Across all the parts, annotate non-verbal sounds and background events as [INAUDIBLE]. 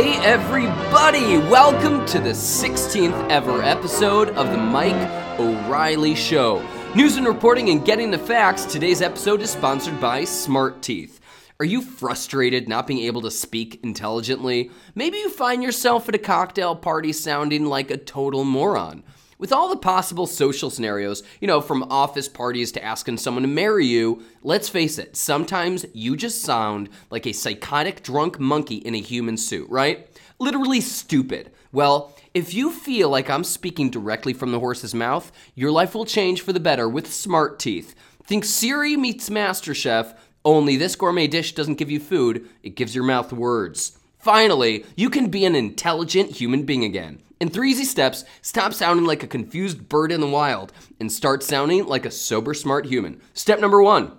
Hey, everybody! Welcome to the 16th ever episode of the Mike O'Reilly Show. News and reporting and getting the facts. Today's episode is sponsored by Smart Teeth. Are you frustrated not being able to speak intelligently? Maybe you find yourself at a cocktail party sounding like a total moron. With all the possible social scenarios, you know, from office parties to asking someone to marry you, let's face it, sometimes you just sound like a psychotic drunk monkey in a human suit, right? Literally stupid. Well, if you feel like I'm speaking directly from the horse's mouth, your life will change for the better with Smart Teeth. Think Siri meets MasterChef, only this gourmet dish doesn't give you food, it gives your mouth words. Finally, you can be an intelligent human being again. In three easy steps, stop sounding like a confused bird in the wild and start sounding like a sober, smart human. Step number one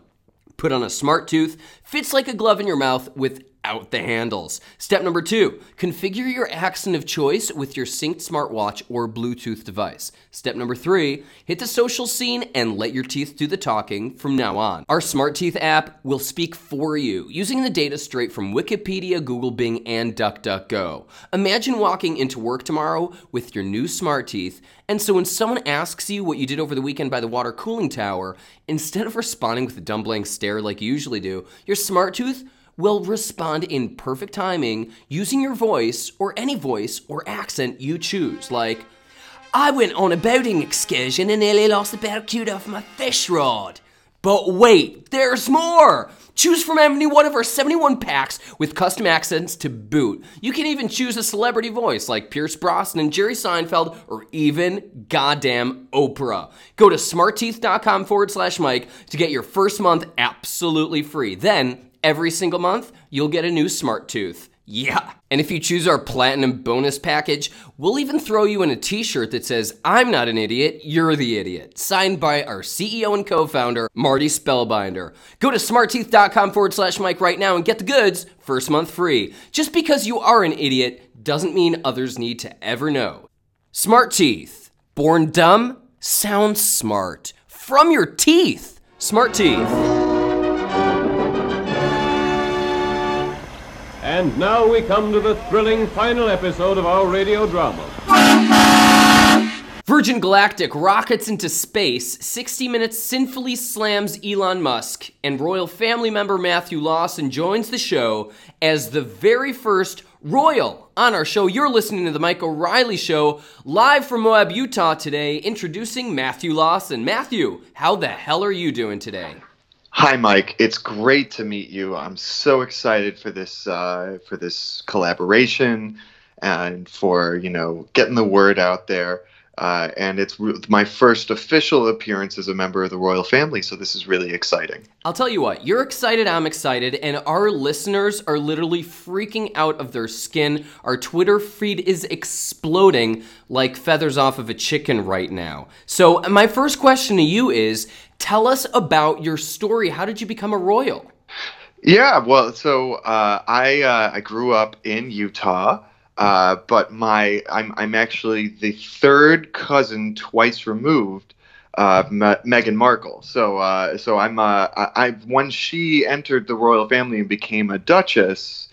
put on a smart tooth, fits like a glove in your mouth with out the handles. Step number two, configure your accent of choice with your synced smartwatch or Bluetooth device. Step number three, hit the social scene and let your teeth do the talking from now on. Our Smart Teeth app will speak for you using the data straight from Wikipedia, Google, Bing, and DuckDuckGo. Imagine walking into work tomorrow with your new Smart Teeth, and so when someone asks you what you did over the weekend by the water cooling tower, instead of responding with a dumb blank stare like you usually do, your Smart Tooth will respond in perfect timing using your voice or any voice or accent you choose. Like, I went on a boating excursion and nearly lost the barracuda off my fish rod. But wait, there's more! Choose from any one of our 71 packs with custom accents to boot. You can even choose a celebrity voice like Pierce Brosnan, Jerry Seinfeld, or even goddamn Oprah. Go to smartteeth.com forward slash Mike to get your first month absolutely free. Then, every single month, you'll get a new smart tooth. Yeah. And if you choose our platinum bonus package, we'll even throw you in a t shirt that says, I'm not an idiot, you're the idiot. Signed by our CEO and co founder, Marty Spellbinder. Go to smartteeth.com forward slash Mike right now and get the goods first month free. Just because you are an idiot doesn't mean others need to ever know. Smart Teeth. Born dumb, sounds smart. From your teeth. Smart Teeth. And now we come to the thrilling final episode of our radio drama. Virgin Galactic rockets into space, 60 Minutes sinfully slams Elon Musk, and royal family member Matthew Lawson joins the show as the very first royal on our show. You're listening to the Mike O'Reilly Show, live from Moab, Utah today, introducing Matthew Lawson. Matthew, how the hell are you doing today? Hi, Mike. It's great to meet you. I'm so excited for this uh, for this collaboration and for you know getting the word out there. Uh, and it's re- my first official appearance as a member of the royal family, so this is really exciting. I'll tell you what, you're excited, I'm excited, and our listeners are literally freaking out of their skin. Our Twitter feed is exploding like feathers off of a chicken right now. So, my first question to you is tell us about your story. How did you become a royal? Yeah, well, so uh, I uh, I grew up in Utah. Uh, but my I'm I'm actually the third cousin twice removed of Me- Meghan Markle. So uh, so I'm uh, I, I when she entered the royal family and became a duchess.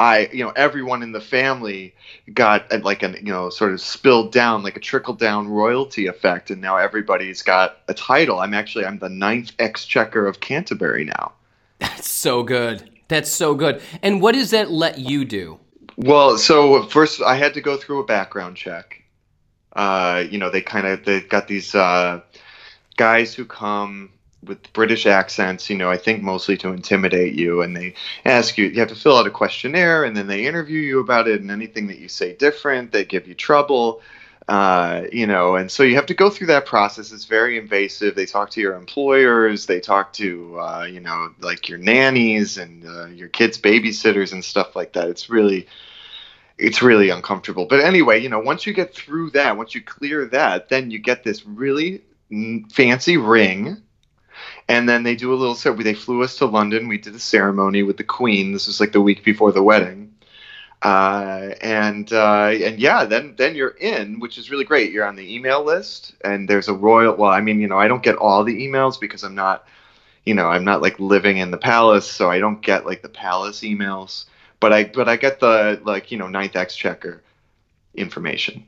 I, you know, everyone in the family got uh, like an, you know, sort of spilled down like a trickle down royalty effect, and now everybody's got a title. I'm actually I'm the ninth exchequer of Canterbury now. That's so good. That's so good. And what does that let you do? Well, so first I had to go through a background check. Uh, you know, they kind of they got these uh, guys who come with British accents. You know, I think mostly to intimidate you, and they ask you. You have to fill out a questionnaire, and then they interview you about it. And anything that you say different, they give you trouble. Uh, you know, and so you have to go through that process. It's very invasive. They talk to your employers, they talk to, uh, you know, like your nannies and uh, your kids' babysitters and stuff like that. It's really, it's really uncomfortable. But anyway, you know, once you get through that, once you clear that, then you get this really fancy ring. And then they do a little ceremony. They flew us to London. We did a ceremony with the Queen. This was like the week before the wedding uh, and uh, and yeah, then then you're in, which is really great. You're on the email list, and there's a royal. Well, I mean, you know, I don't get all the emails because I'm not, you know, I'm not like living in the palace, so I don't get like the palace emails. But I but I get the like you know ninth exchequer information.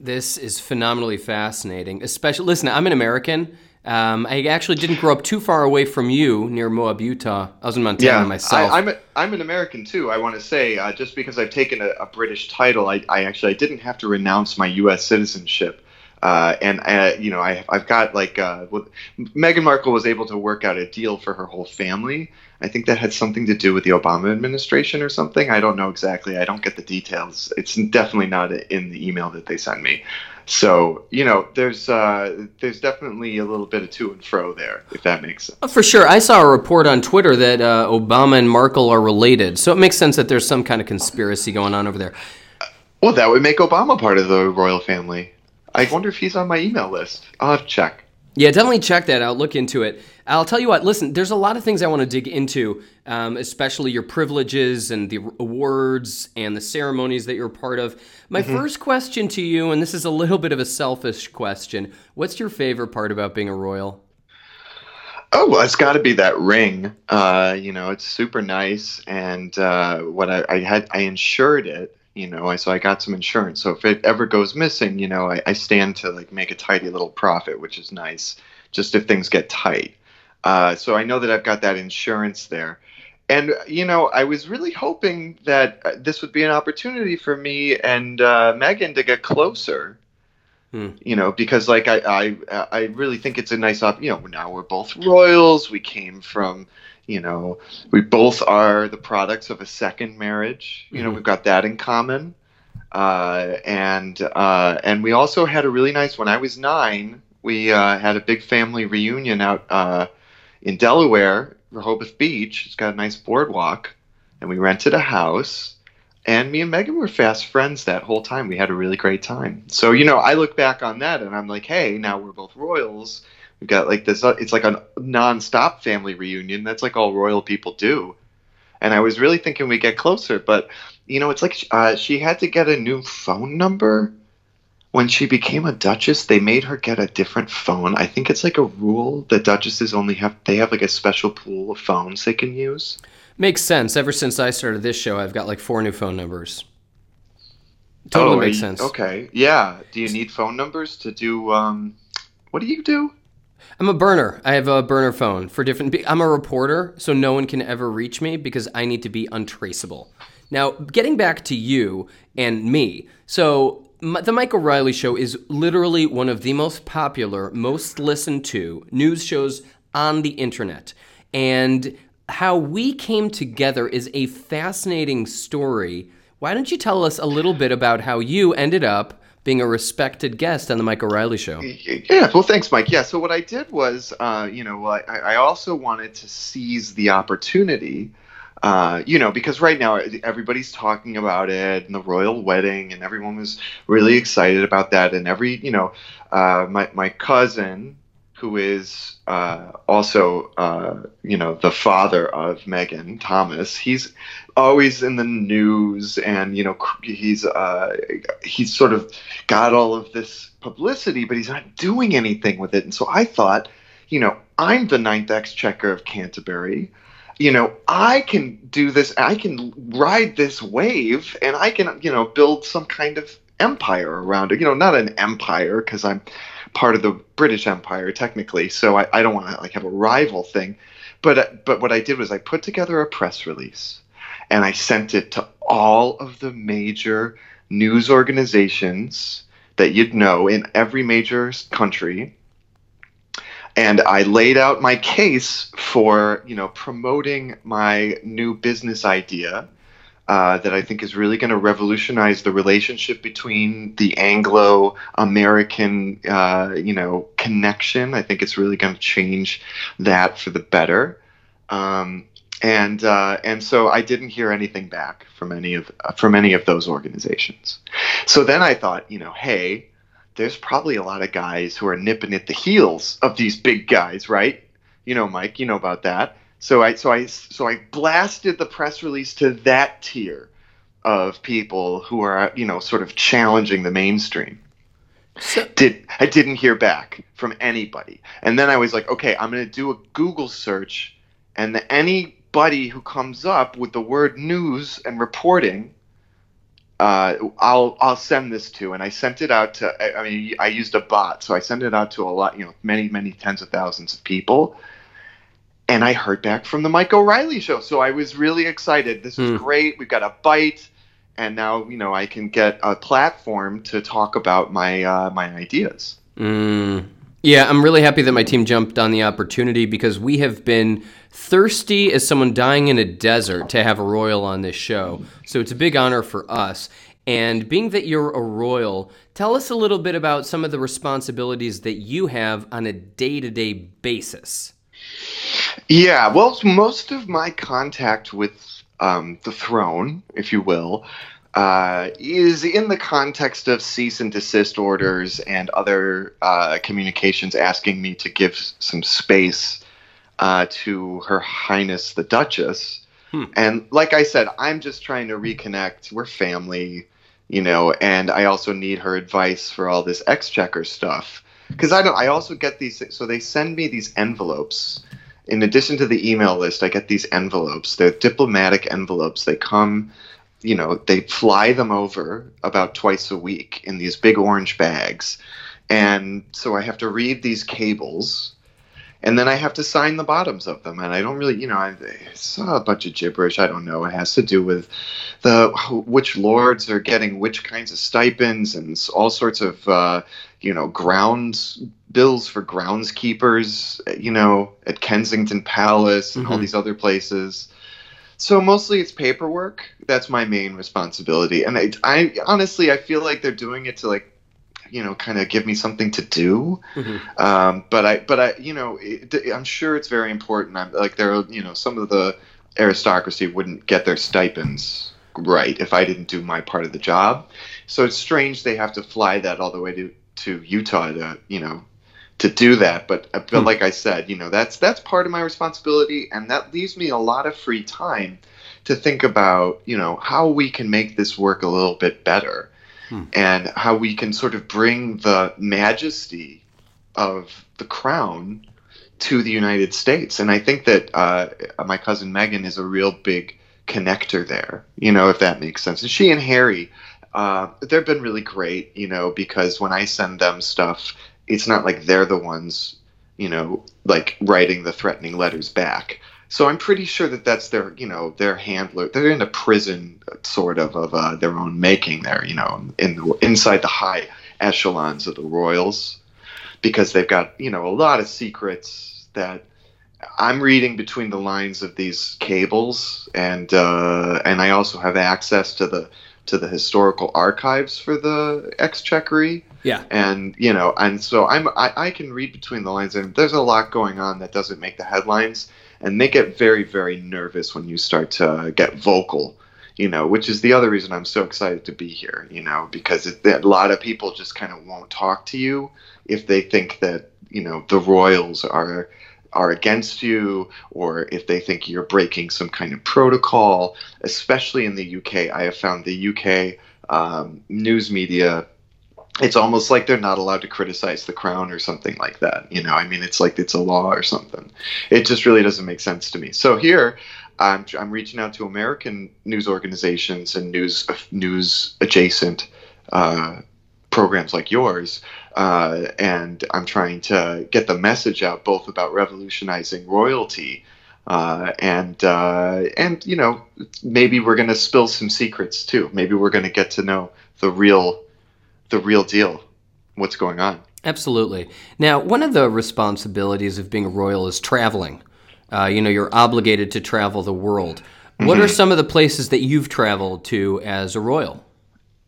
This is phenomenally fascinating. Especially, listen, I'm an American. Um, I actually didn't grow up too far away from you near Moab, Utah. I was in Montana Yeah, myself. I, I'm a, I'm an American too. I want to say uh, just because I've taken a, a British title, I, I actually I didn't have to renounce my U.S. citizenship. Uh, and uh, you know, I, I've got like uh, Meghan Markle was able to work out a deal for her whole family. I think that had something to do with the Obama administration or something. I don't know exactly. I don't get the details. It's definitely not in the email that they sent me. So you know, there's uh, there's definitely a little bit of to and fro there, if that makes sense. For sure. I saw a report on Twitter that uh, Obama and Markle are related. So it makes sense that there's some kind of conspiracy going on over there. Well, that would make Obama part of the royal family. I wonder if he's on my email list. I'll have to check. Yeah, definitely check that out. Look into it. I'll tell you what, listen, there's a lot of things I want to dig into, um, especially your privileges and the awards and the ceremonies that you're part of. My first question to you, and this is a little bit of a selfish question what's your favorite part about being a royal? Oh, well, it's got to be that ring. Uh, you know, it's super nice, and uh, what I, I had, I insured it. You know, I, so I got some insurance. So if it ever goes missing, you know, I, I stand to like make a tidy little profit, which is nice. Just if things get tight. Uh, so I know that I've got that insurance there. And you know, I was really hoping that uh, this would be an opportunity for me and uh, Meghan to get closer. Hmm. You know, because like I, I, I really think it's a nice op. You know, now we're both royals. We came from, you know, we both are the products of a second marriage. You know, Mhm. we've got that in common. Uh, and uh, and we also had a really nice. When I was nine, we uh, had a big family reunion out uh, in Delaware, Rehoboth Beach. It's got a nice boardwalk, and we rented a house. And me and Meghan were fast friends that whole time. We had a really great time. So you know, I look back on that, and I'm like, hey, now we're both royals. We've got like this. uh, It's like a non-stop family reunion. That's like all royal people do. And I was really thinking we get closer, but you know, it's like uh, she had to get a new phone number when she became a duchess. They made her get a different phone. I think it's like a rule that duchesses only have they have like a special pool of phones they can use. Makes sense. Ever since I started this show, I've got like four new phone numbers. Totally Oh, makes you- sense. Okay, yeah. Do you need phone numbers to do? Um, what do you do? I'm a burner. I have a burner phone for different. I'm a reporter, so no one can ever reach me because I need to be untraceable. Now, getting back to you and me. So, the Mike O'Reilly Show is literally one of the most popular, most listened to news shows on the internet. And how we came together is a fascinating story. Why don't you tell us a little bit about how you ended up being a respected guest on the Mike O'Reilly Show? Yeah, well, thanks, Mike. Yeah, so what I did was, uh, you know, I, I also wanted to seize the opportunity, uh, you know, because right now everybody's talking about it and the royal wedding, and everyone was really excited about that. And every, you know, uh, my my cousin, who is uh, also, uh, you know, the father of Meghan Thomas, he's always in the news, and you know, he's uh, he's sort of got all of this publicity, but he's not doing anything with it. And so I thought, you know, I'm the ninth exchequer of Canterbury. You know, I can do this. I can ride this wave, and I can, you know, build some kind of empire around it. You know, not an empire because I'm part of the British Empire technically, so I, I don't want to like have a rival thing. But uh, but what I did was I put together a press release, and I sent it to all of the major news organizations that you'd know in every major country and I laid out my case for you know promoting my new business idea uh, that I think is really going to revolutionize the relationship between the Anglo-American uh, you know connection. I think it's really going to change that for the better. Um, and uh, and so I didn't hear anything back from any of from any of those organizations. So then I thought, you know, hey, there's probably a lot of guys who are nipping at the heels of these big guys, right? You know, Mike, you know about that. So I so I so I blasted the press release to that tier of people who are you know sort of challenging the mainstream. So- Did I didn't hear back from anybody, and then I was like, okay, I'm going to do a Google search, and the, any buddy who comes up with the word news and reporting, uh, I'll I'll send this to, and I sent it out to. I, I mean, I used a bot, so I sent it out to a lot, you know, many many tens of thousands of people, and I heard back from the Mike O'Reilly show, so I was really excited. This is Hmm. great. We've got a bite, and now you know I can get a platform to talk about my uh, my ideas. Mm. Yeah, I'm really happy that my team jumped on the opportunity because we have been thirsty as someone dying in a desert to have a royal on this show. So it's a big honor for us. And being that you're a royal, tell us a little bit about some of the responsibilities that you have on a day to day basis. Yeah, well, most of my contact with um, the throne, if you will, uh, is in the context of cease and desist orders and other uh, communications asking me to give some space uh, to Her Highness the Duchess. Hmm. And like I said, I'm just trying to reconnect. We're family, you know, and I also need her advice for all this exchequer stuff. Because I don't. I also get these. So they send me these envelopes in addition to the email list, I get these envelopes. They're diplomatic envelopes. They come, you know, they fly them over about twice a week in these big orange bags. And so I have to read these cables and then I have to sign the bottoms of them. And I don't really, you know, I, it's a bunch of gibberish. I don't know. It has to do with the which lords are getting which kinds of stipends and all sorts of, uh, you know, grounds bills for groundskeepers, you know, at Kensington Palace and all Mhm. these other places. So mostly it's paperwork. That's my main responsibility. And I, I honestly, I feel like they're doing it to like, you know, kind of give me something to do. Mhm. Um, but I, but I, you know, it, I'm sure it's very important. I'm like there, are, you know, some of the aristocracy wouldn't get their stipends right if I didn't do my part of the job. So it's strange they have to fly that all the way to to Utah to, you know, to do that. But but Hmm. like I said, you know, that's that's part of my responsibility, and that leaves me a lot of free time to think about, you know, how we can make this work a little bit better, And how we can sort of bring the majesty of the crown to the United States. And I think that uh, my cousin Meghan is a real big connector there, you know, if that makes sense. And she and Harry, uh, they've been really great, you know, because when I send them stuff, it's not like they're the ones, you know, like writing the threatening letters back. So I'm pretty sure that that's their, you know, their handler. They're in a prison, sort of, of uh, their own making there, you know, in the, inside the high echelons of the royals, because they've got, you know, a lot of secrets that I'm reading between the lines of these cables, and uh, and I also have access to the to the historical archives for the exchequery Yeah. and you know and so i'm I, I can read between the lines and there's a lot going on that doesn't make the headlines and they get very very nervous when you start to get vocal you know which is the other reason i'm so excited to be here you know because it, a lot of people just kind of won't talk to you if they think that you know the royals are are against you or if they think you're breaking some kind of protocol. Especially in the uk i have found the uk um, news media it's almost like they're not allowed to criticize the crown or something like that. You know, I mean, it's like it's a law or something. It just really doesn't make sense to me. So here, I'm, I'm reaching out to American news organizations and news news adjacent uh, programs like yours, uh, and I'm trying to get the message out both about revolutionizing royalty. Uh, and uh, and you know maybe we're going to spill some secrets too. Maybe we're going to get to know the real the real deal, what's going on. Absolutely. Now, one of the responsibilities of being a royal is traveling. Uh, you know, you're obligated to travel the world. What are some of the places that you've traveled to as a royal?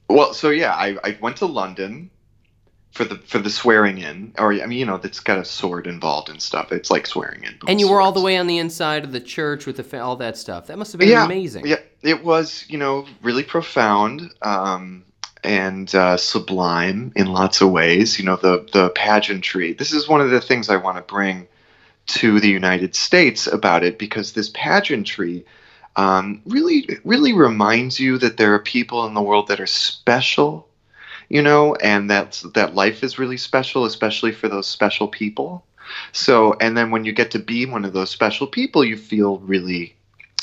Well, so yeah, I, I went to London for the for the swearing in, or I mean, you know, that's got a sword involved and stuff. It's like swearing in. And you were all the way on the inside of the church with the fa- all that stuff. That must have been yeah, amazing. Yeah, it was, you know, really profound um, and uh, sublime in lots of ways. You know, the the pageantry. This is one of the things I want to bring to the United States about it because this pageantry um, really really reminds you that there are people in the world that are special, you know, and that that life is really special, especially for those special people. So, and then when you get to be one of those special people, you feel really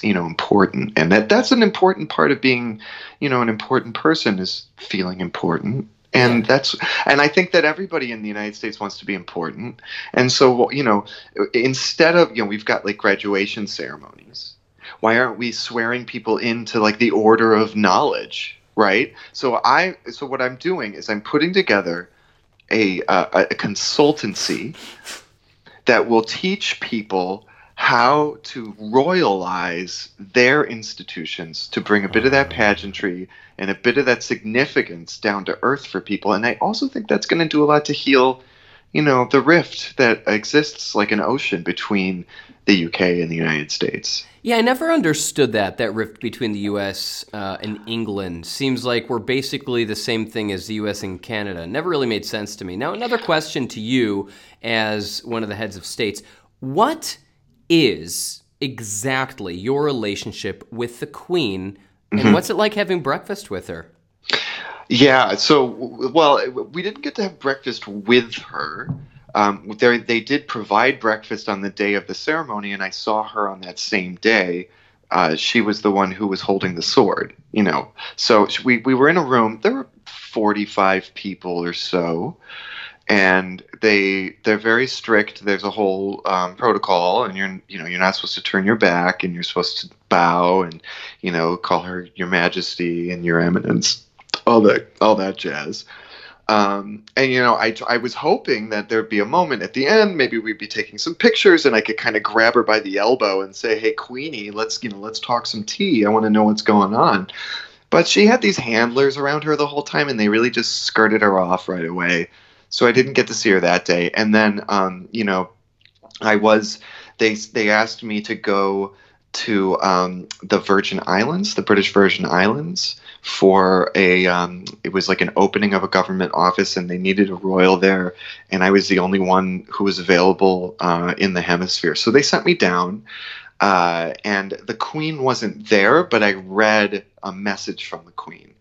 you know important. And that that's an important part of being you know an important person is feeling important. And Yeah. that's and i think that everybody in the united states wants to be important. And so you know instead of you know we've got like graduation ceremonies why aren't we swearing people into like the order of knowledge right? So i so what i'm doing is i'm putting together a uh, a consultancy that will teach people how to royalize their institutions to bring a bit of that pageantry and a bit of that significance down to earth for people. And I also think that's going to do a lot to heal, you know, the rift that exists like an ocean between the UK and the United States. Yeah, I never understood that that rift between the U.S. Uh, and England. Seems like we're basically the same thing as the U.S. and Canada. Never really made sense to me. Now, another question to you, as one of the heads of states: What is exactly your relationship with the Queen, and what's it like having breakfast with her? Yeah. So, well, we didn't get to have breakfast with her. Um, they they did provide breakfast on the day of the ceremony, and I saw her on that same day. Uh, she was the one who was holding the sword, you know. So we we were in a room. There were forty five people or so, and they they're very strict. There's a whole um, protocol, and you're you know you're not supposed to turn your back, and you're supposed to bow, and you know call her Your Majesty and Your Eminence, all that all that jazz. Um, and you know, I, I was hoping that there'd be a moment at the end, maybe we'd be taking some pictures, and I could kind of grab her by the elbow and say, "Hey, Queenie, let's you know, let's talk some tea. I want to know what's going on." But she had these handlers around her the whole time, and they really just skirted her off right away. So I didn't get to see her that day. And then, um, you know, I was they they asked me to go to um, the Virgin Islands, the British Virgin Islands, for a um, it was like an opening of a government office, and they needed a royal there, and I was the only one who was available uh, in the hemisphere. So they sent me down. Uh, and the queen wasn't there, but I read a message from the queen,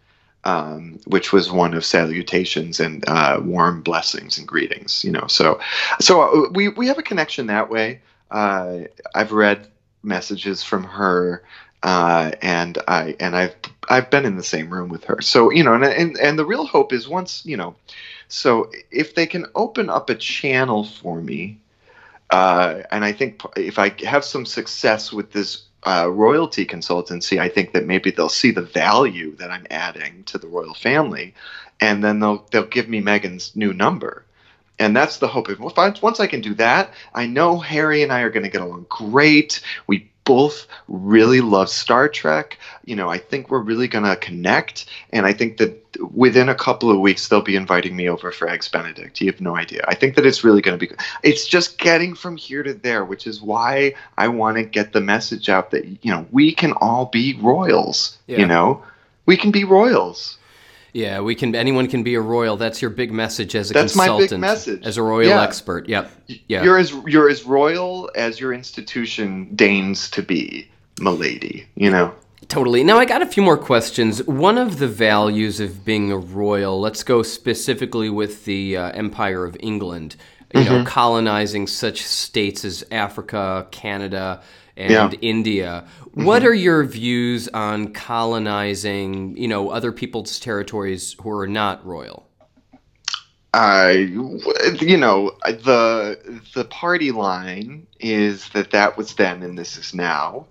um, which was one of salutations and uh, warm blessings and greetings. You know, so so uh, we we have a connection that way. Uh, I've read messages from her, uh, and I and I've I've been in the same room with her. So you know, and and, and the real hope is once you know, so if they can open up a channel for me uh, and I think if I have some success with this uh, royalty consultancy, I think that maybe they'll see the value that I'm adding to the royal family, and then they'll they'll give me Meghan's new number, and that's the hope. If I, once I can do that, I know Harry and I are going to get along great. We both really love Star Trek. You know, I think we're really going to connect, and I think that within a couple of weeks they'll be inviting me over for eggs Benedict. You have no idea. I think that it's really going to be. It's just getting from here to there, which is why I want to get the message out that you know we can all be royals. Yeah. You know, we can be royals. Yeah, we can. Anyone can be a royal. That's your big message as a That's my big consultant, message. as a royal Yeah. expert. Yep. Yeah. You're as you're as royal as your institution deigns to be, milady. You know. Totally. Now, I got a few more questions. One of the values of being a royal, let's go specifically with the uh, Empire of England, you Mm-hmm. know, colonizing such states as Africa, Canada, and Yeah. Mm-hmm. India. What are your views on colonizing, you know, other people's territories who are not royal? I, you know, the the party line is that that was then and this is now.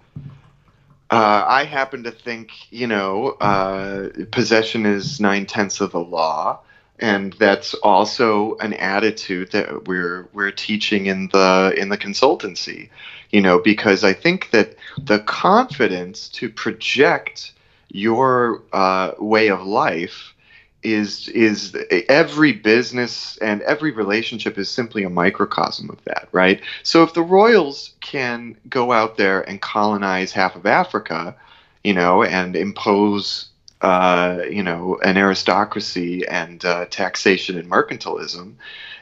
Uh, I happen to think, you know, uh, possession is nine tenths of the law, and that's also an attitude that we're we're teaching in the in the consultancy, you know, because I think that the confidence to project your uh, way of life is is every business and every relationship is simply a microcosm of that, right? So if the royals can go out there and colonize half of Africa, you know, and impose uh, you know an aristocracy and uh, taxation and mercantilism,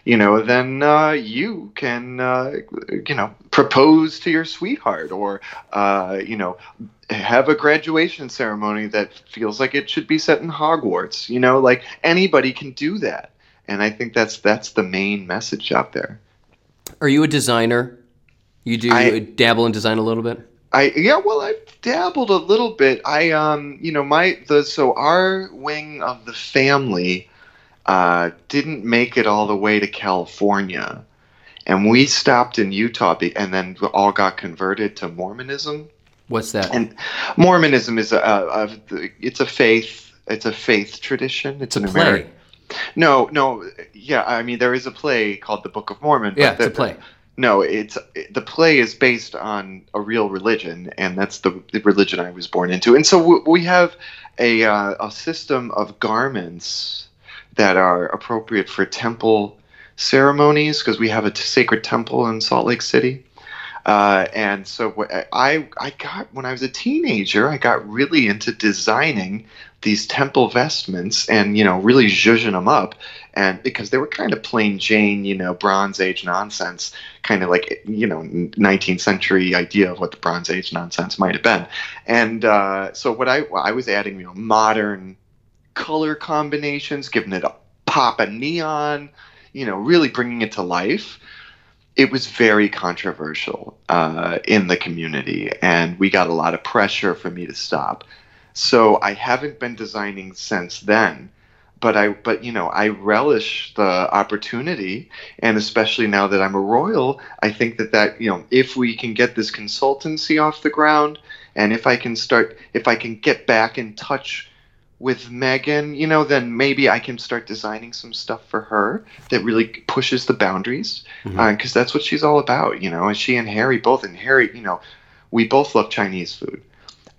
you know, then uh, you can uh, you know propose to your sweetheart or uh, you know have a graduation ceremony that feels like it should be set in Hogwarts. You know, like anybody can do that, and I think that's that's the main message out there. Are you a designer? You do I- dabble in design a little bit? I yeah, well, I've dabbled a little bit. I um, you know, my the so our wing of the family uh, didn't make it all the way to California, and we stopped in Utah, and then we all got converted to Mormonism. What's that? And Mormonism is a, a, a it's a faith. It's a faith tradition. It's, it's a play. American. No, no, yeah. I mean, there is a play called The Book of Mormon. yeah, the, it's a play. No, it's the play is based on a real religion, and that's the, the religion I was born into. And so we, have a uh, a system of garments that are appropriate for temple ceremonies because we have a sacred temple in Salt Lake City. Uh, and so I I got when I was a teenager, I got really into designing these temple vestments and you know really zhuzhing them up, and because they were kind of plain Jane, you know, Bronze Age nonsense, kind of like you know 19th century idea of what the Bronze Age nonsense might have been, and uh, so what I I was adding you know modern color combinations, giving it a pop of neon, you know, really bringing it to life it was very controversial uh, in the community, and we got a lot of pressure for me to stop. So I haven't been designing since then, but I but you know I relish the opportunity, and especially now that I'm a royal, I think that that you know if we can get this consultancy off the ground, and if I can start if I can get back in touch with Meghan, you know, then maybe I can start designing some stuff for her that really pushes the boundaries because Mhm. uh, that's what she's all about, you know. And she and Harry both, and Harry, you know, we both love Chinese food,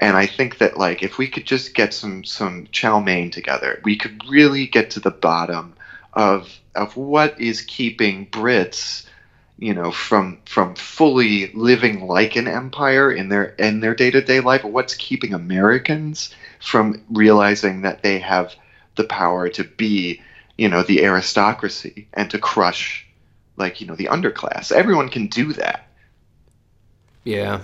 and I think that like if we could just get some some chow mein together, we could really get to the bottom of of what is keeping Brits. You know, from from fully living like an empire in their in their day to day life, what's keeping Americans from realizing that they have the power to be, you know, the aristocracy and to crush, like, you know, the underclass. Everyone can do that. Yeah.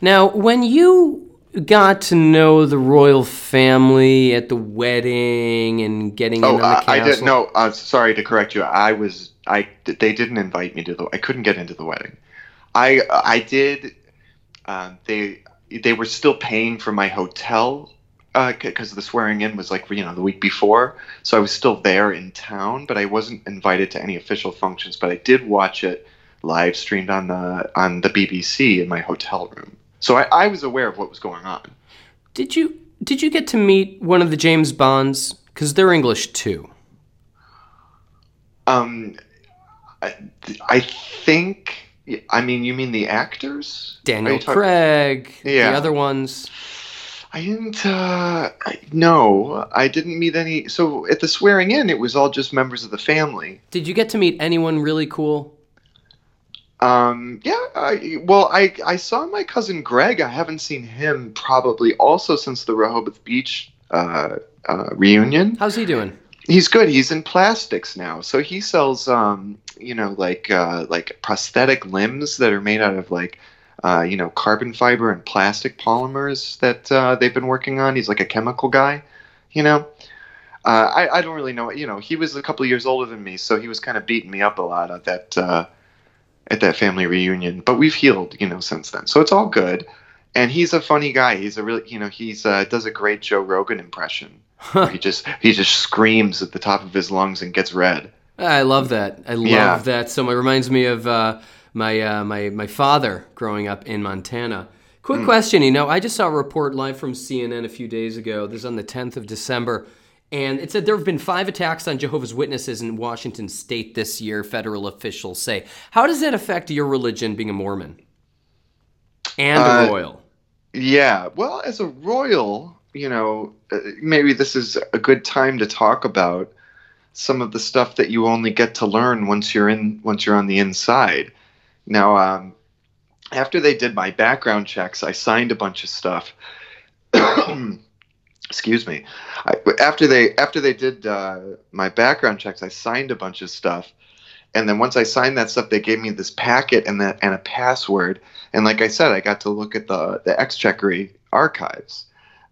Now, when you got to know the royal family at the wedding and getting Oh, in on the castle, I didn't. No, uh, sorry to correct you. I was. I. They didn't invite me to the. I couldn't get into the wedding. I. I did. Um, they. They were still paying for my hotel because the swearing in was like you know the week before, so I was still there in town, but I wasn't invited to any official functions. But I did watch it live streamed on the on the BBC in my hotel room, so I, I was aware of what was going on. Did you did you get to meet one of the James Bonds? Because they're English too. Um, I, I think. I mean, you mean the actors? Daniel Craig, Yeah. the other ones. I didn't. Uh, I, no, I didn't meet any. So at the swearing in, it was all just members of the family. Did you get to meet anyone really cool? Um, yeah. I, well, I I saw my cousin Greg. I haven't seen him probably also since the Rehoboth Beach uh, uh, reunion. How's he doing? He's good. He's in plastics now, so he sells um, you know, like uh, like prosthetic limbs that are made out of like. Uh, you know, carbon fiber and plastic polymers that uh, they've been working on. He's like a chemical guy, you know. Uh, I, I don't really know. You know, he was a couple of years older than me, so he was kind of beating me up a lot at that uh, at that family reunion. But we've healed, you know, since then, so it's all good. And he's a funny guy. He's a really, you know, he's uh, does a great Joe Rogan impression. [LAUGHS] He just he just screams at the top of his lungs and gets red. I love that. I love Yeah. that so much. It reminds me of uh, my uh, my my father growing up in Montana. Quick question, you know, I just saw a report live from CNN a few days ago. This is on the 10th of December, and it said there have been five attacks on Jehovah's Witnesses in Washington State this year. Federal officials say. How does that affect your religion, being a Mormon and a Uh, royal? Yeah, well, as a royal, you know, uh, maybe this is a good time to talk about some of the stuff that you only get to learn once you're in once you're on the inside. Now, um, after they did my background checks, I signed a bunch of stuff. [COUGHS] Excuse me. I, after they after they did uh, my background checks, I signed a bunch of stuff, and then once I signed that stuff, they gave me this packet and that and a password. And like I said, I got to look at the the Exchequer archives,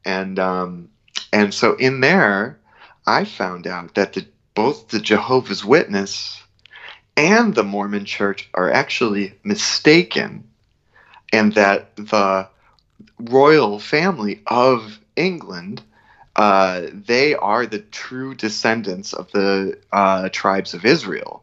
and um, and so in there, I found out that the both the Jehovah's Witness and the Mormon Church are actually mistaken, and that the royal family of England, uh, they are the true descendants of the uh, tribes of Israel,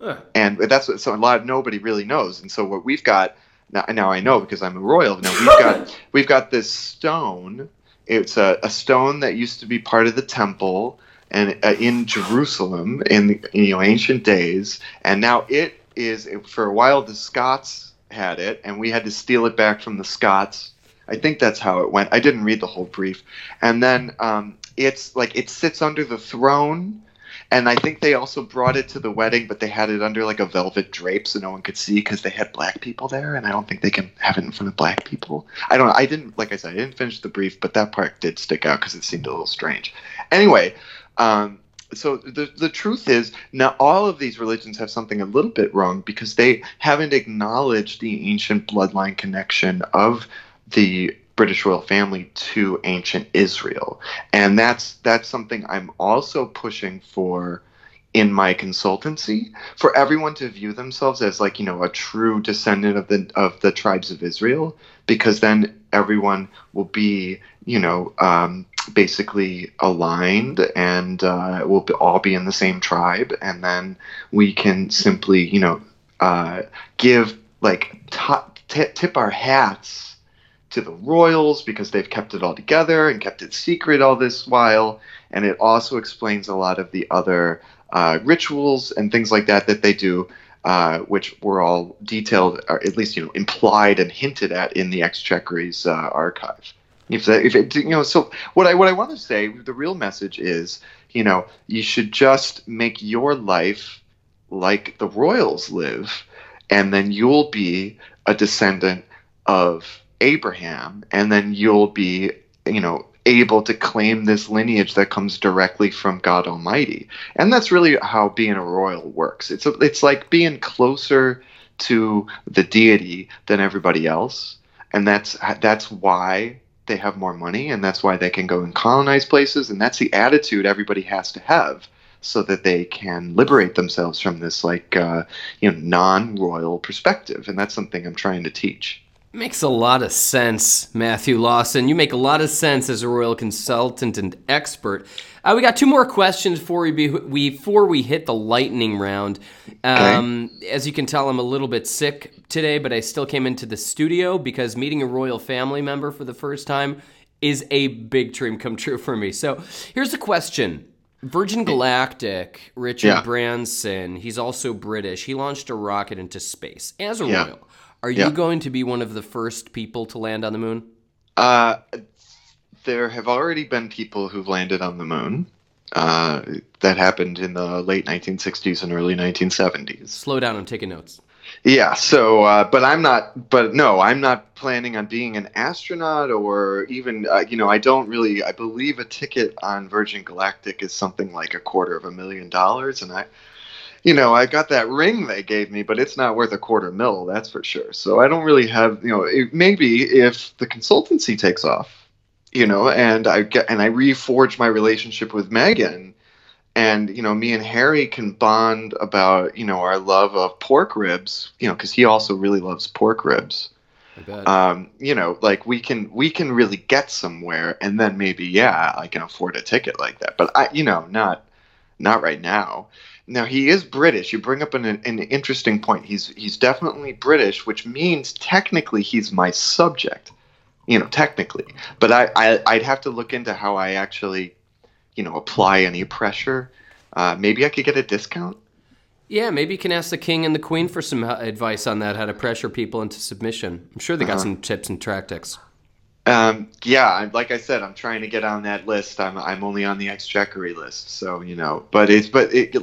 Huh. and that's what so a lot of nobody really knows. And so what we've got now, now I know because I'm a royal. Now we've got [LAUGHS] we've got this stone. It's a, a stone that used to be part of the temple and uh, in Jerusalem in you know ancient days, and now it is for a while the Scots had it, and we had to steal it back from the Scots. I think that's how it went. I didn't read the whole brief, and then um, it's like it sits under the throne. And I think they also brought it to the wedding, but they had it under like a velvet drape so no one could see because they had black people there, and I don't think they can have it in front of black people. I don't. know. I didn't, like I said, I didn't finish the brief, but that part did stick out because it seemed a little strange. Anyway, um, so the the truth is now all of these religions have something a little bit wrong because they haven't acknowledged the ancient bloodline connection of the British royal family to ancient Israel, and that's that's something I'm also pushing for in my consultancy for everyone to view themselves as like you know a true descendant of the of the tribes of Israel because then everyone will be you know um, basically aligned and uh, we'll all be in the same tribe. And then we can simply you know uh, give like t- tip our hats to the royals because they've kept it all together and kept it secret all this while. And it also explains a lot of the other uh, rituals and things like that that they do uh, which were all detailed or at least you know implied and hinted at in the exchequer's uh, archive if that, if it, you know, so what I what I want to say, the real message is, you know, you should just make your life like the royals live, and then you'll be a descendant of Abraham, and then you'll be, you know, able to claim this lineage that comes directly from God Almighty, and that's really how being a royal works. It's a, it's like being closer to the deity than everybody else, and that's that's why they have more money and that's why they can go and colonize places and that's the attitude everybody has to have so that they can liberate themselves from this like uh, you know non-royal perspective and that's something i'm trying to teach Makes a lot of sense, Matthew Lawson. You make a lot of sense as a royal consultant and expert. Uh, we got two more questions before we, be, we before we hit the lightning round. Um, As you can tell, I'm a little bit sick today, but I still came into the studio because meeting a royal family member for the first time is a big dream come true for me. So here's a question. Virgin Galactic, Richard Yeah. Branson, he's also British. He launched a rocket into space as a Yeah. royal. Are Yeah. you going to be one of the first people to land on the moon? uh, there have already been people who've landed on the moon uh, that happened in the late 1960s and early 1970s Slow down, I'm taking notes. Yeah, so, uh, but I'm not, but no, I'm not planning on being an astronaut or even, uh, you know, I don't really, I believe a ticket on Virgin Galactic is something like a quarter of a million dollars. And I, you know, I got that ring they gave me, but it's not worth a quarter mil, that's for sure. So I don't really have, you know, it, maybe if the consultancy takes off, you know, and I get, and I reforge my relationship with Meghan, and you know me and harry can bond about you know our love of pork ribs you know because he also really loves pork ribs. Um, you know like we can we can really get somewhere and then maybe yeah i can afford a ticket like that. But i you know not not right now. Now he is british. You bring up an, an interesting point. He's he's definitely british which means technically he's my subject you know technically but i, I i'd have to look into how i actually you know apply any pressure uh, maybe i could get a discount yeah, maybe you can ask the king and the queen for some uh, advice on that, how to pressure people into submission. I'm sure they got Uh-huh. some tips and tactics. Um, yeah, I'm- like I said, I'm trying to get on that list. I'm I'm only on the exchequery list, so you know. But it's but it,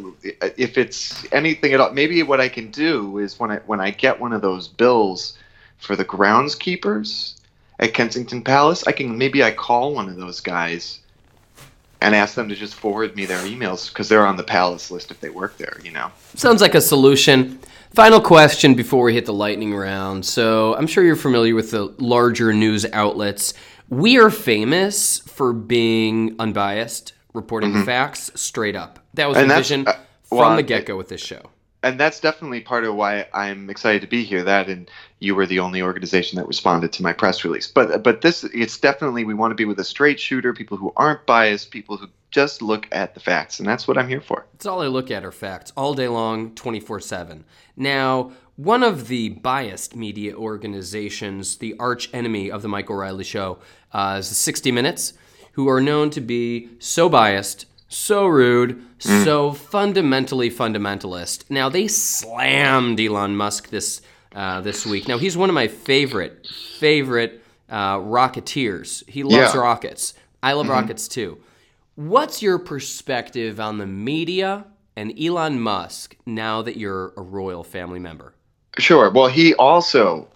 if it's anything at all, maybe what I can do is when I when I get one of those bills for the groundskeepers at Kensington Palace, I can maybe I call one of those guys and ask them to just forward me their emails because they're on the palace list if they work there. You know. Sounds like a solution. Final question before we hit the lightning round. So I'm sure you're familiar with the larger news outlets. We are famous for being unbiased, reporting facts straight up. That was Mm-hmm. And the vision uh, from the get go with this show. And that's definitely part of why I'm excited to be here. That and you were the only organization that responded to my press release. But but this it's definitely we want to be with a straight shooter, people who aren't biased, people who just look at the facts, and that's what I'm here for. It's all I look at are facts all day long, 24 7. Now, one of the biased media organizations, the arch enemy of the Mike O'Reilly Show, uh, is 60 Minutes, who are known to be so biased, so rude, so fundamentally fundamentalist. Now, they slammed Elon Musk this, uh, this week. Now, he's one of my favorite, favorite uh, rocketeers. He loves Yeah. rockets. I love rockets too. What's your perspective on the media and Elon Musk now that you're a royal family member? Sure. Well, he also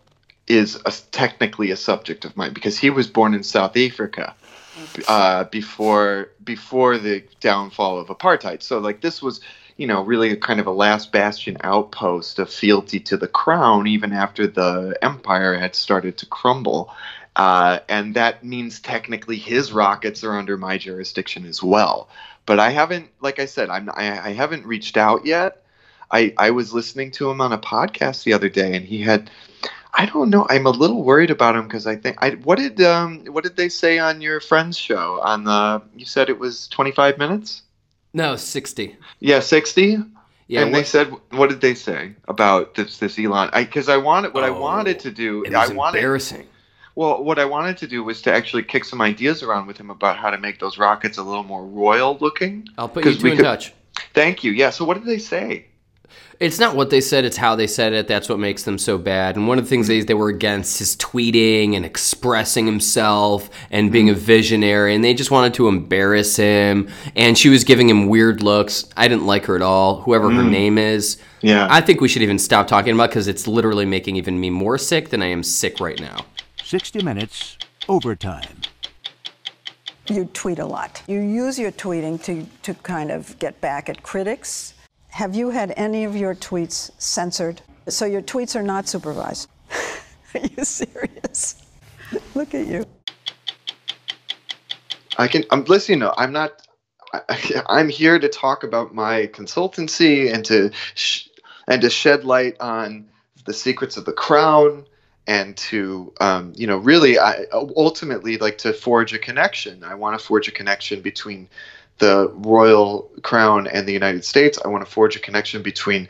is a, technically a subject of mine because he was born in South Africa uh, before before the downfall of apartheid. So, like, this was, you know, really kind of a last bastion outpost of fealty to the crown, even after the empire had started to crumble. Uh, and that means technically his rockets are under my jurisdiction as well. But I haven't, like I said, I'm I, I haven't reached out yet. I, I was listening to him on a podcast the other day, and he had, I don't know, I'm a little worried about him because I think I what did um what did they say on your friend's show? On the you said it was 25 minutes? No, 60. yeah 60 Yeah, and they said what did they say about this this Elon? I because I wanted what I Oh, wanted to do it I was wanted embarrassing. well what I wanted to do was to actually kick some ideas around with him about how to make those rockets a little more royal looking. I'll put you two in could- touch. thank you. Yeah so what did they say It's not what they said, it's how they said it. That's what makes them so bad. And one of the things they, they were against is tweeting and expressing himself and being a mm-hmm. visionary. And they just wanted to embarrass him. And she was giving him weird looks. I didn't like her at all, whoever her mm. name is. yeah I think we should even stop talking about because it's literally making even me more sick than I am sick right now. 60 Minutes Overtime. You tweet a lot. You use your tweeting to, to kind of get back at critics. Have you had any of your tweets censored? So your tweets are not supervised. [LAUGHS] are you serious? Look at you. I can. I'm listening. No, I'm not. I, [LAUGHS] I'm here to talk about my consultancy and to sh- and to shed light on the secrets of the crown and to um, you know really I ultimately like to forge a connection. I want to forge a connection between the royal crown and the United States. I want to forge a connection between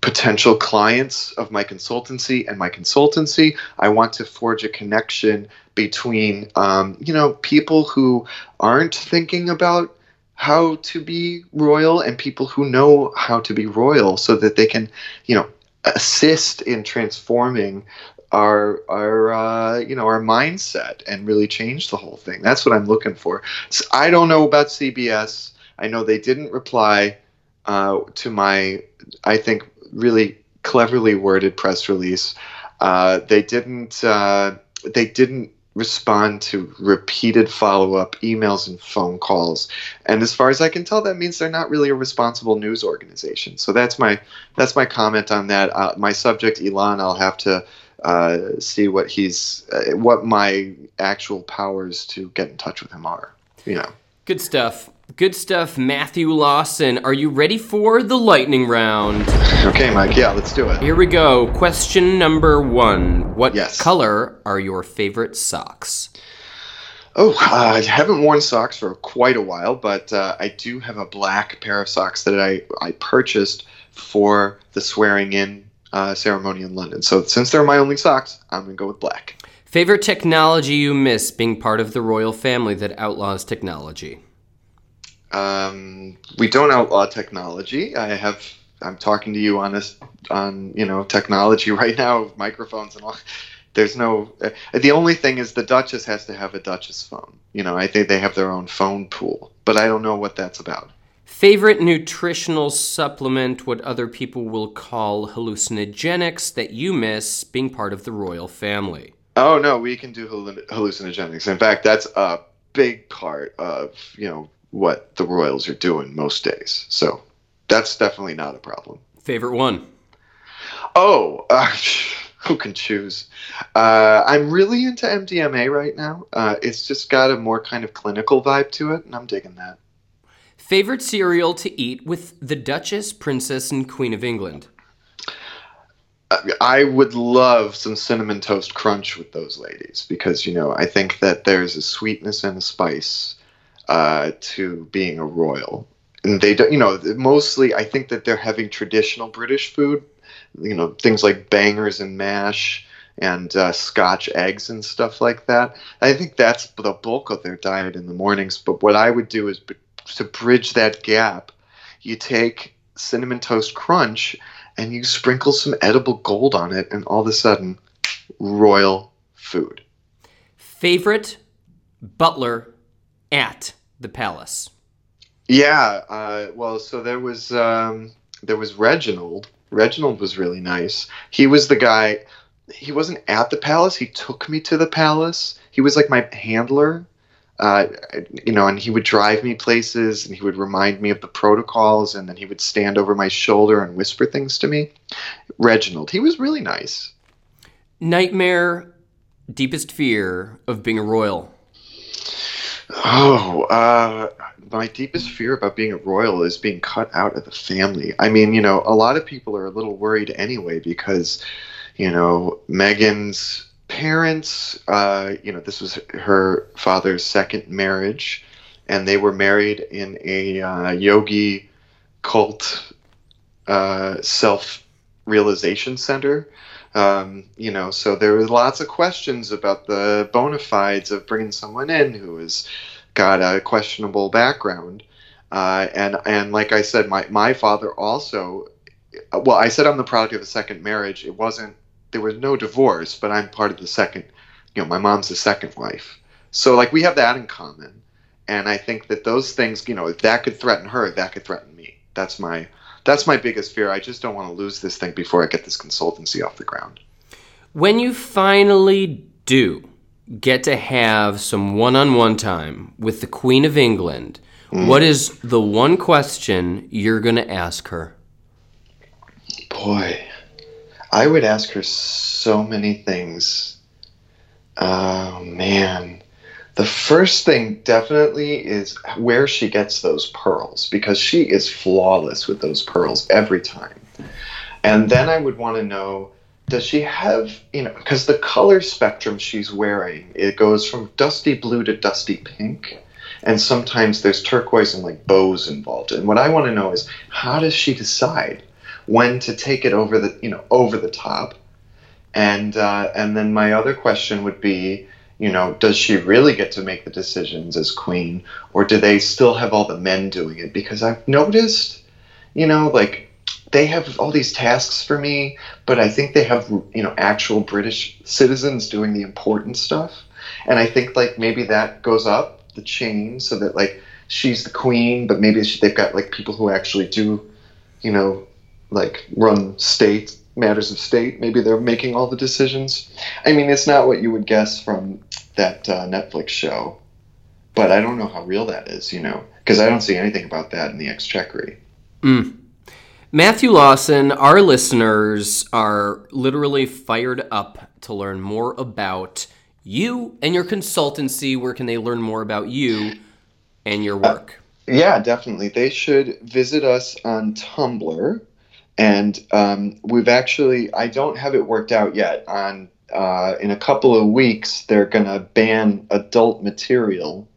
potential clients of my consultancy and my consultancy. I want to forge a connection between, um, you know, people who aren't thinking about how to be royal and people who know how to be royal so that they can, you know, assist in transforming our our uh, you know our mindset and really change the whole thing. That's what I'm looking for. So I don't know about CBS. I know they didn't reply uh, to my I think really cleverly worded press release. Uh, they didn't uh, they didn't respond to repeated follow up emails and phone calls. And as far as I can tell, that means they're not really a responsible news organization. So that's my that's my comment on that. Uh, my subject, Elon, I'll have to uh, see what he's uh, what my actual powers to get in touch with him are. You know. Good stuff. Good stuff, Matthew Lawson. Are you ready for the lightning round? Okay, Mike. Yeah, let's do it. Here we go. Question number one What Yes. color are your favorite socks? Oh, uh, I haven't worn socks for quite a while, but uh, I do have a black pair of socks that I, I purchased for the swearing in uh, ceremony in London. So since they're my only socks, I'm going to go with black. Favorite technology you miss being part of the royal family that outlaws technology? Um, we don't outlaw technology. I have. I'm talking to you on this on you know technology [LAUGHS] right now, microphones and all. There's no. Uh, the only thing is the Duchess has to have a Duchess phone. You know, I think they have their own phone pool, but I don't know what that's about. Favorite nutritional supplement, what other people will call hallucinogenics, that you miss being part of the royal family? Oh no, we can do halluc- hallucinogenics. In fact, that's a big part of you know what the Royals are doing most days. So that's definitely not a problem. Favorite one? Oh, uh, [LAUGHS] who can choose? Uh, I'm really into MDMA right now. Uh, it's just got a more kind of clinical vibe to it, and I'm digging that. Favorite cereal to eat with the Duchess, Princess, and Queen of England? I would love some cinnamon toast crunch with those ladies because you know I think that there's a sweetness and a spice uh, to being a royal, and they don't. You know, mostly I think that they're having traditional British food. You know, things like bangers and mash and uh, Scotch eggs and stuff like that. I think that's the bulk of their diet in the mornings. But what I would do is to bridge that gap, you take cinnamon toast crunch and you sprinkle some edible gold on it, and all of a sudden, royal food. Favorite butler at the palace? Yeah, uh, well, so there was um, there was Reginald. Reginald was really nice. He was the guy. He wasn't at the palace. He took me to the palace. He was like my handler uh, you know, and he would drive me places and he would remind me of the protocols and then he would stand over my shoulder and whisper things to me. Reginald, he was really nice. Nightmare, deepest fear of being a royal. Oh, uh, my deepest fear about being a royal is being cut out of the family. I mean, you know, a lot of people are a little worried anyway because, you know, Meghan's parents, uh, you know, this was her father's second marriage, and they were married in a uh, yogi cult uh, self realization center. Um, you know, so there were lots of questions about the bona fides of bringing someone in who has got a questionable background. Uh, and and like I said, my my father also. Well, I said I'm the product of a second marriage. It wasn't there was no divorce, but I'm part of the second. You know, my mom's the second wife, so like we have that in common. And I think that those things, you know, if that could threaten her, that could threaten me. That's my that's my biggest fear. I just don't want to lose this thing before I get this consultancy off the ground. When you finally do get to have some one-on-one time with the Queen of England, mm. what is the one question you're going to ask her? Boy, I would ask her so many things. Oh man. The first thing definitely is where she gets those pearls because she is flawless with those pearls every time. And then I would want to know does she have, you know, because the color spectrum she's wearing, it goes from dusty blue to dusty pink. And sometimes there's turquoise and like bows involved. And what I want to know is how does she decide? When to take it over the you know over the top. And uh, and then my other question would be you know does she really get to make the decisions as queen or do they still have all the men doing it? Because i've noticed you know like they have all these tasks for me but i think they have you know actual british citizens doing the important stuff. And i think like maybe that goes up the chain so that like she's the queen but maybe they've got like people who actually do you know like run state matters of state. Maybe they're making all the decisions. I mean, it's not what you would guess from that uh, Netflix show, but I don't know how real that is. You know, because I don't see anything about that in the Exchequer. Mm. Matthew Lawson, our listeners are literally fired up to learn more about you and your consultancy. Where can they learn more about you and your work? Uh, yeah, definitely. They should visit us on Tumblr and um, we've actually I don't have it worked out yet. On uh, in a couple of weeks, they're going to ban adult material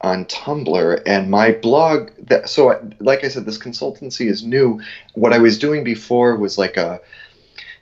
on Tumblr, and my blog. That, so, I, like I said, this consultancy is new. What I was doing before was like a,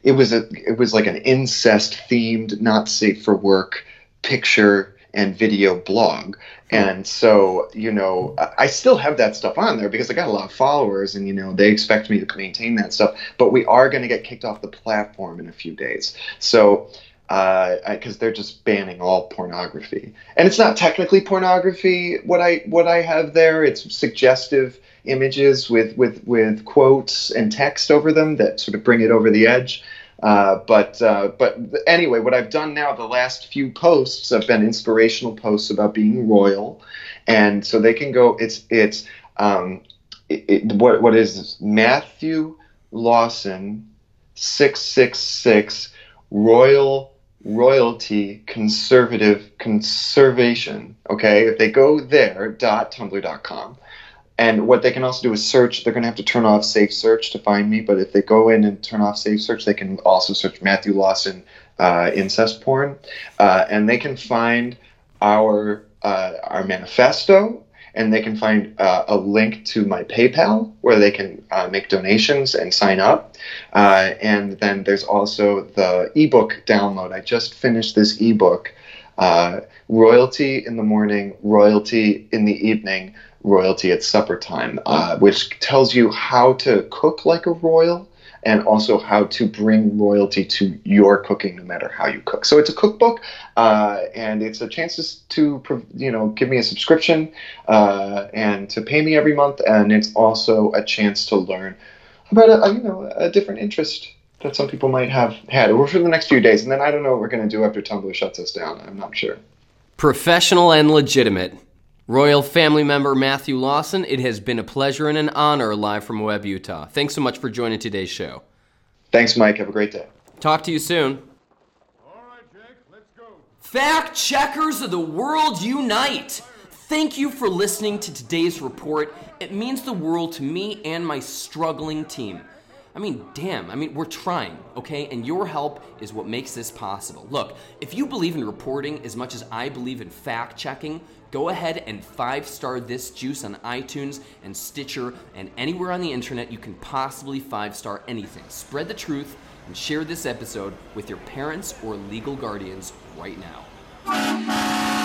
it was a, it was like an incest themed, not safe for work picture and video blog. And so, you know, I still have that stuff on there because I got a lot of followers and, you know, they expect me to maintain that stuff. But we are going to get kicked off the platform in a few days. So, because uh, they're just banning all pornography, and it's not technically pornography. What I what I have there, it's suggestive images with with with quotes and text over them that sort of bring it over the edge. Uh, but uh, but anyway, what I've done now, the last few posts have been inspirational posts about being royal, and so they can go. It's it's um, it, it, what what is this? Matthew Lawson, six six six, royal royalty conservative conservation. Okay, if they go there dot tumblr.com and what they can also do is search. They're going to have to turn off Safe Search to find me, but if they go in and turn off Safe Search, they can also search Matthew Lawson uh, incest porn, uh, and they can find our uh, our manifesto, and they can find uh, a link to my PayPal where they can uh, make donations and sign up. Uh, and then there's also the ebook download. I just finished this ebook, royalty in the morning, royalty in the evening royalty at supper time, uh, which tells you how to cook like a royal and also how to bring royalty to your cooking no matter how you cook. So it's a cookbook, uh, and it's a chance to you know give me a subscription uh, and to pay me every month, and it's also a chance to learn about a, you know a different interest that some people might have had over for the next few days, and then I don't know what we're going to do after Tumblr shuts us down. I'm not sure. Professional and legitimate. Royal family member Matthew Lawson, it has been a pleasure and an honor live from Moab, Utah. Thanks so much for joining today's show. Thanks, Mike. Have a great day. Talk to you soon. All right, Jake, let's go. Fact checkers of the world unite! Thank you for listening to today's report. It means the world to me and my struggling team. I mean, damn, I mean, we're trying, okay? And your help is what makes this possible. Look, if you believe in reporting as much as I believe in fact checking, go ahead and five star this juice on iTunes and Stitcher and anywhere on the internet you can possibly five star anything. Spread the truth and share this episode with your parents or legal guardians right now.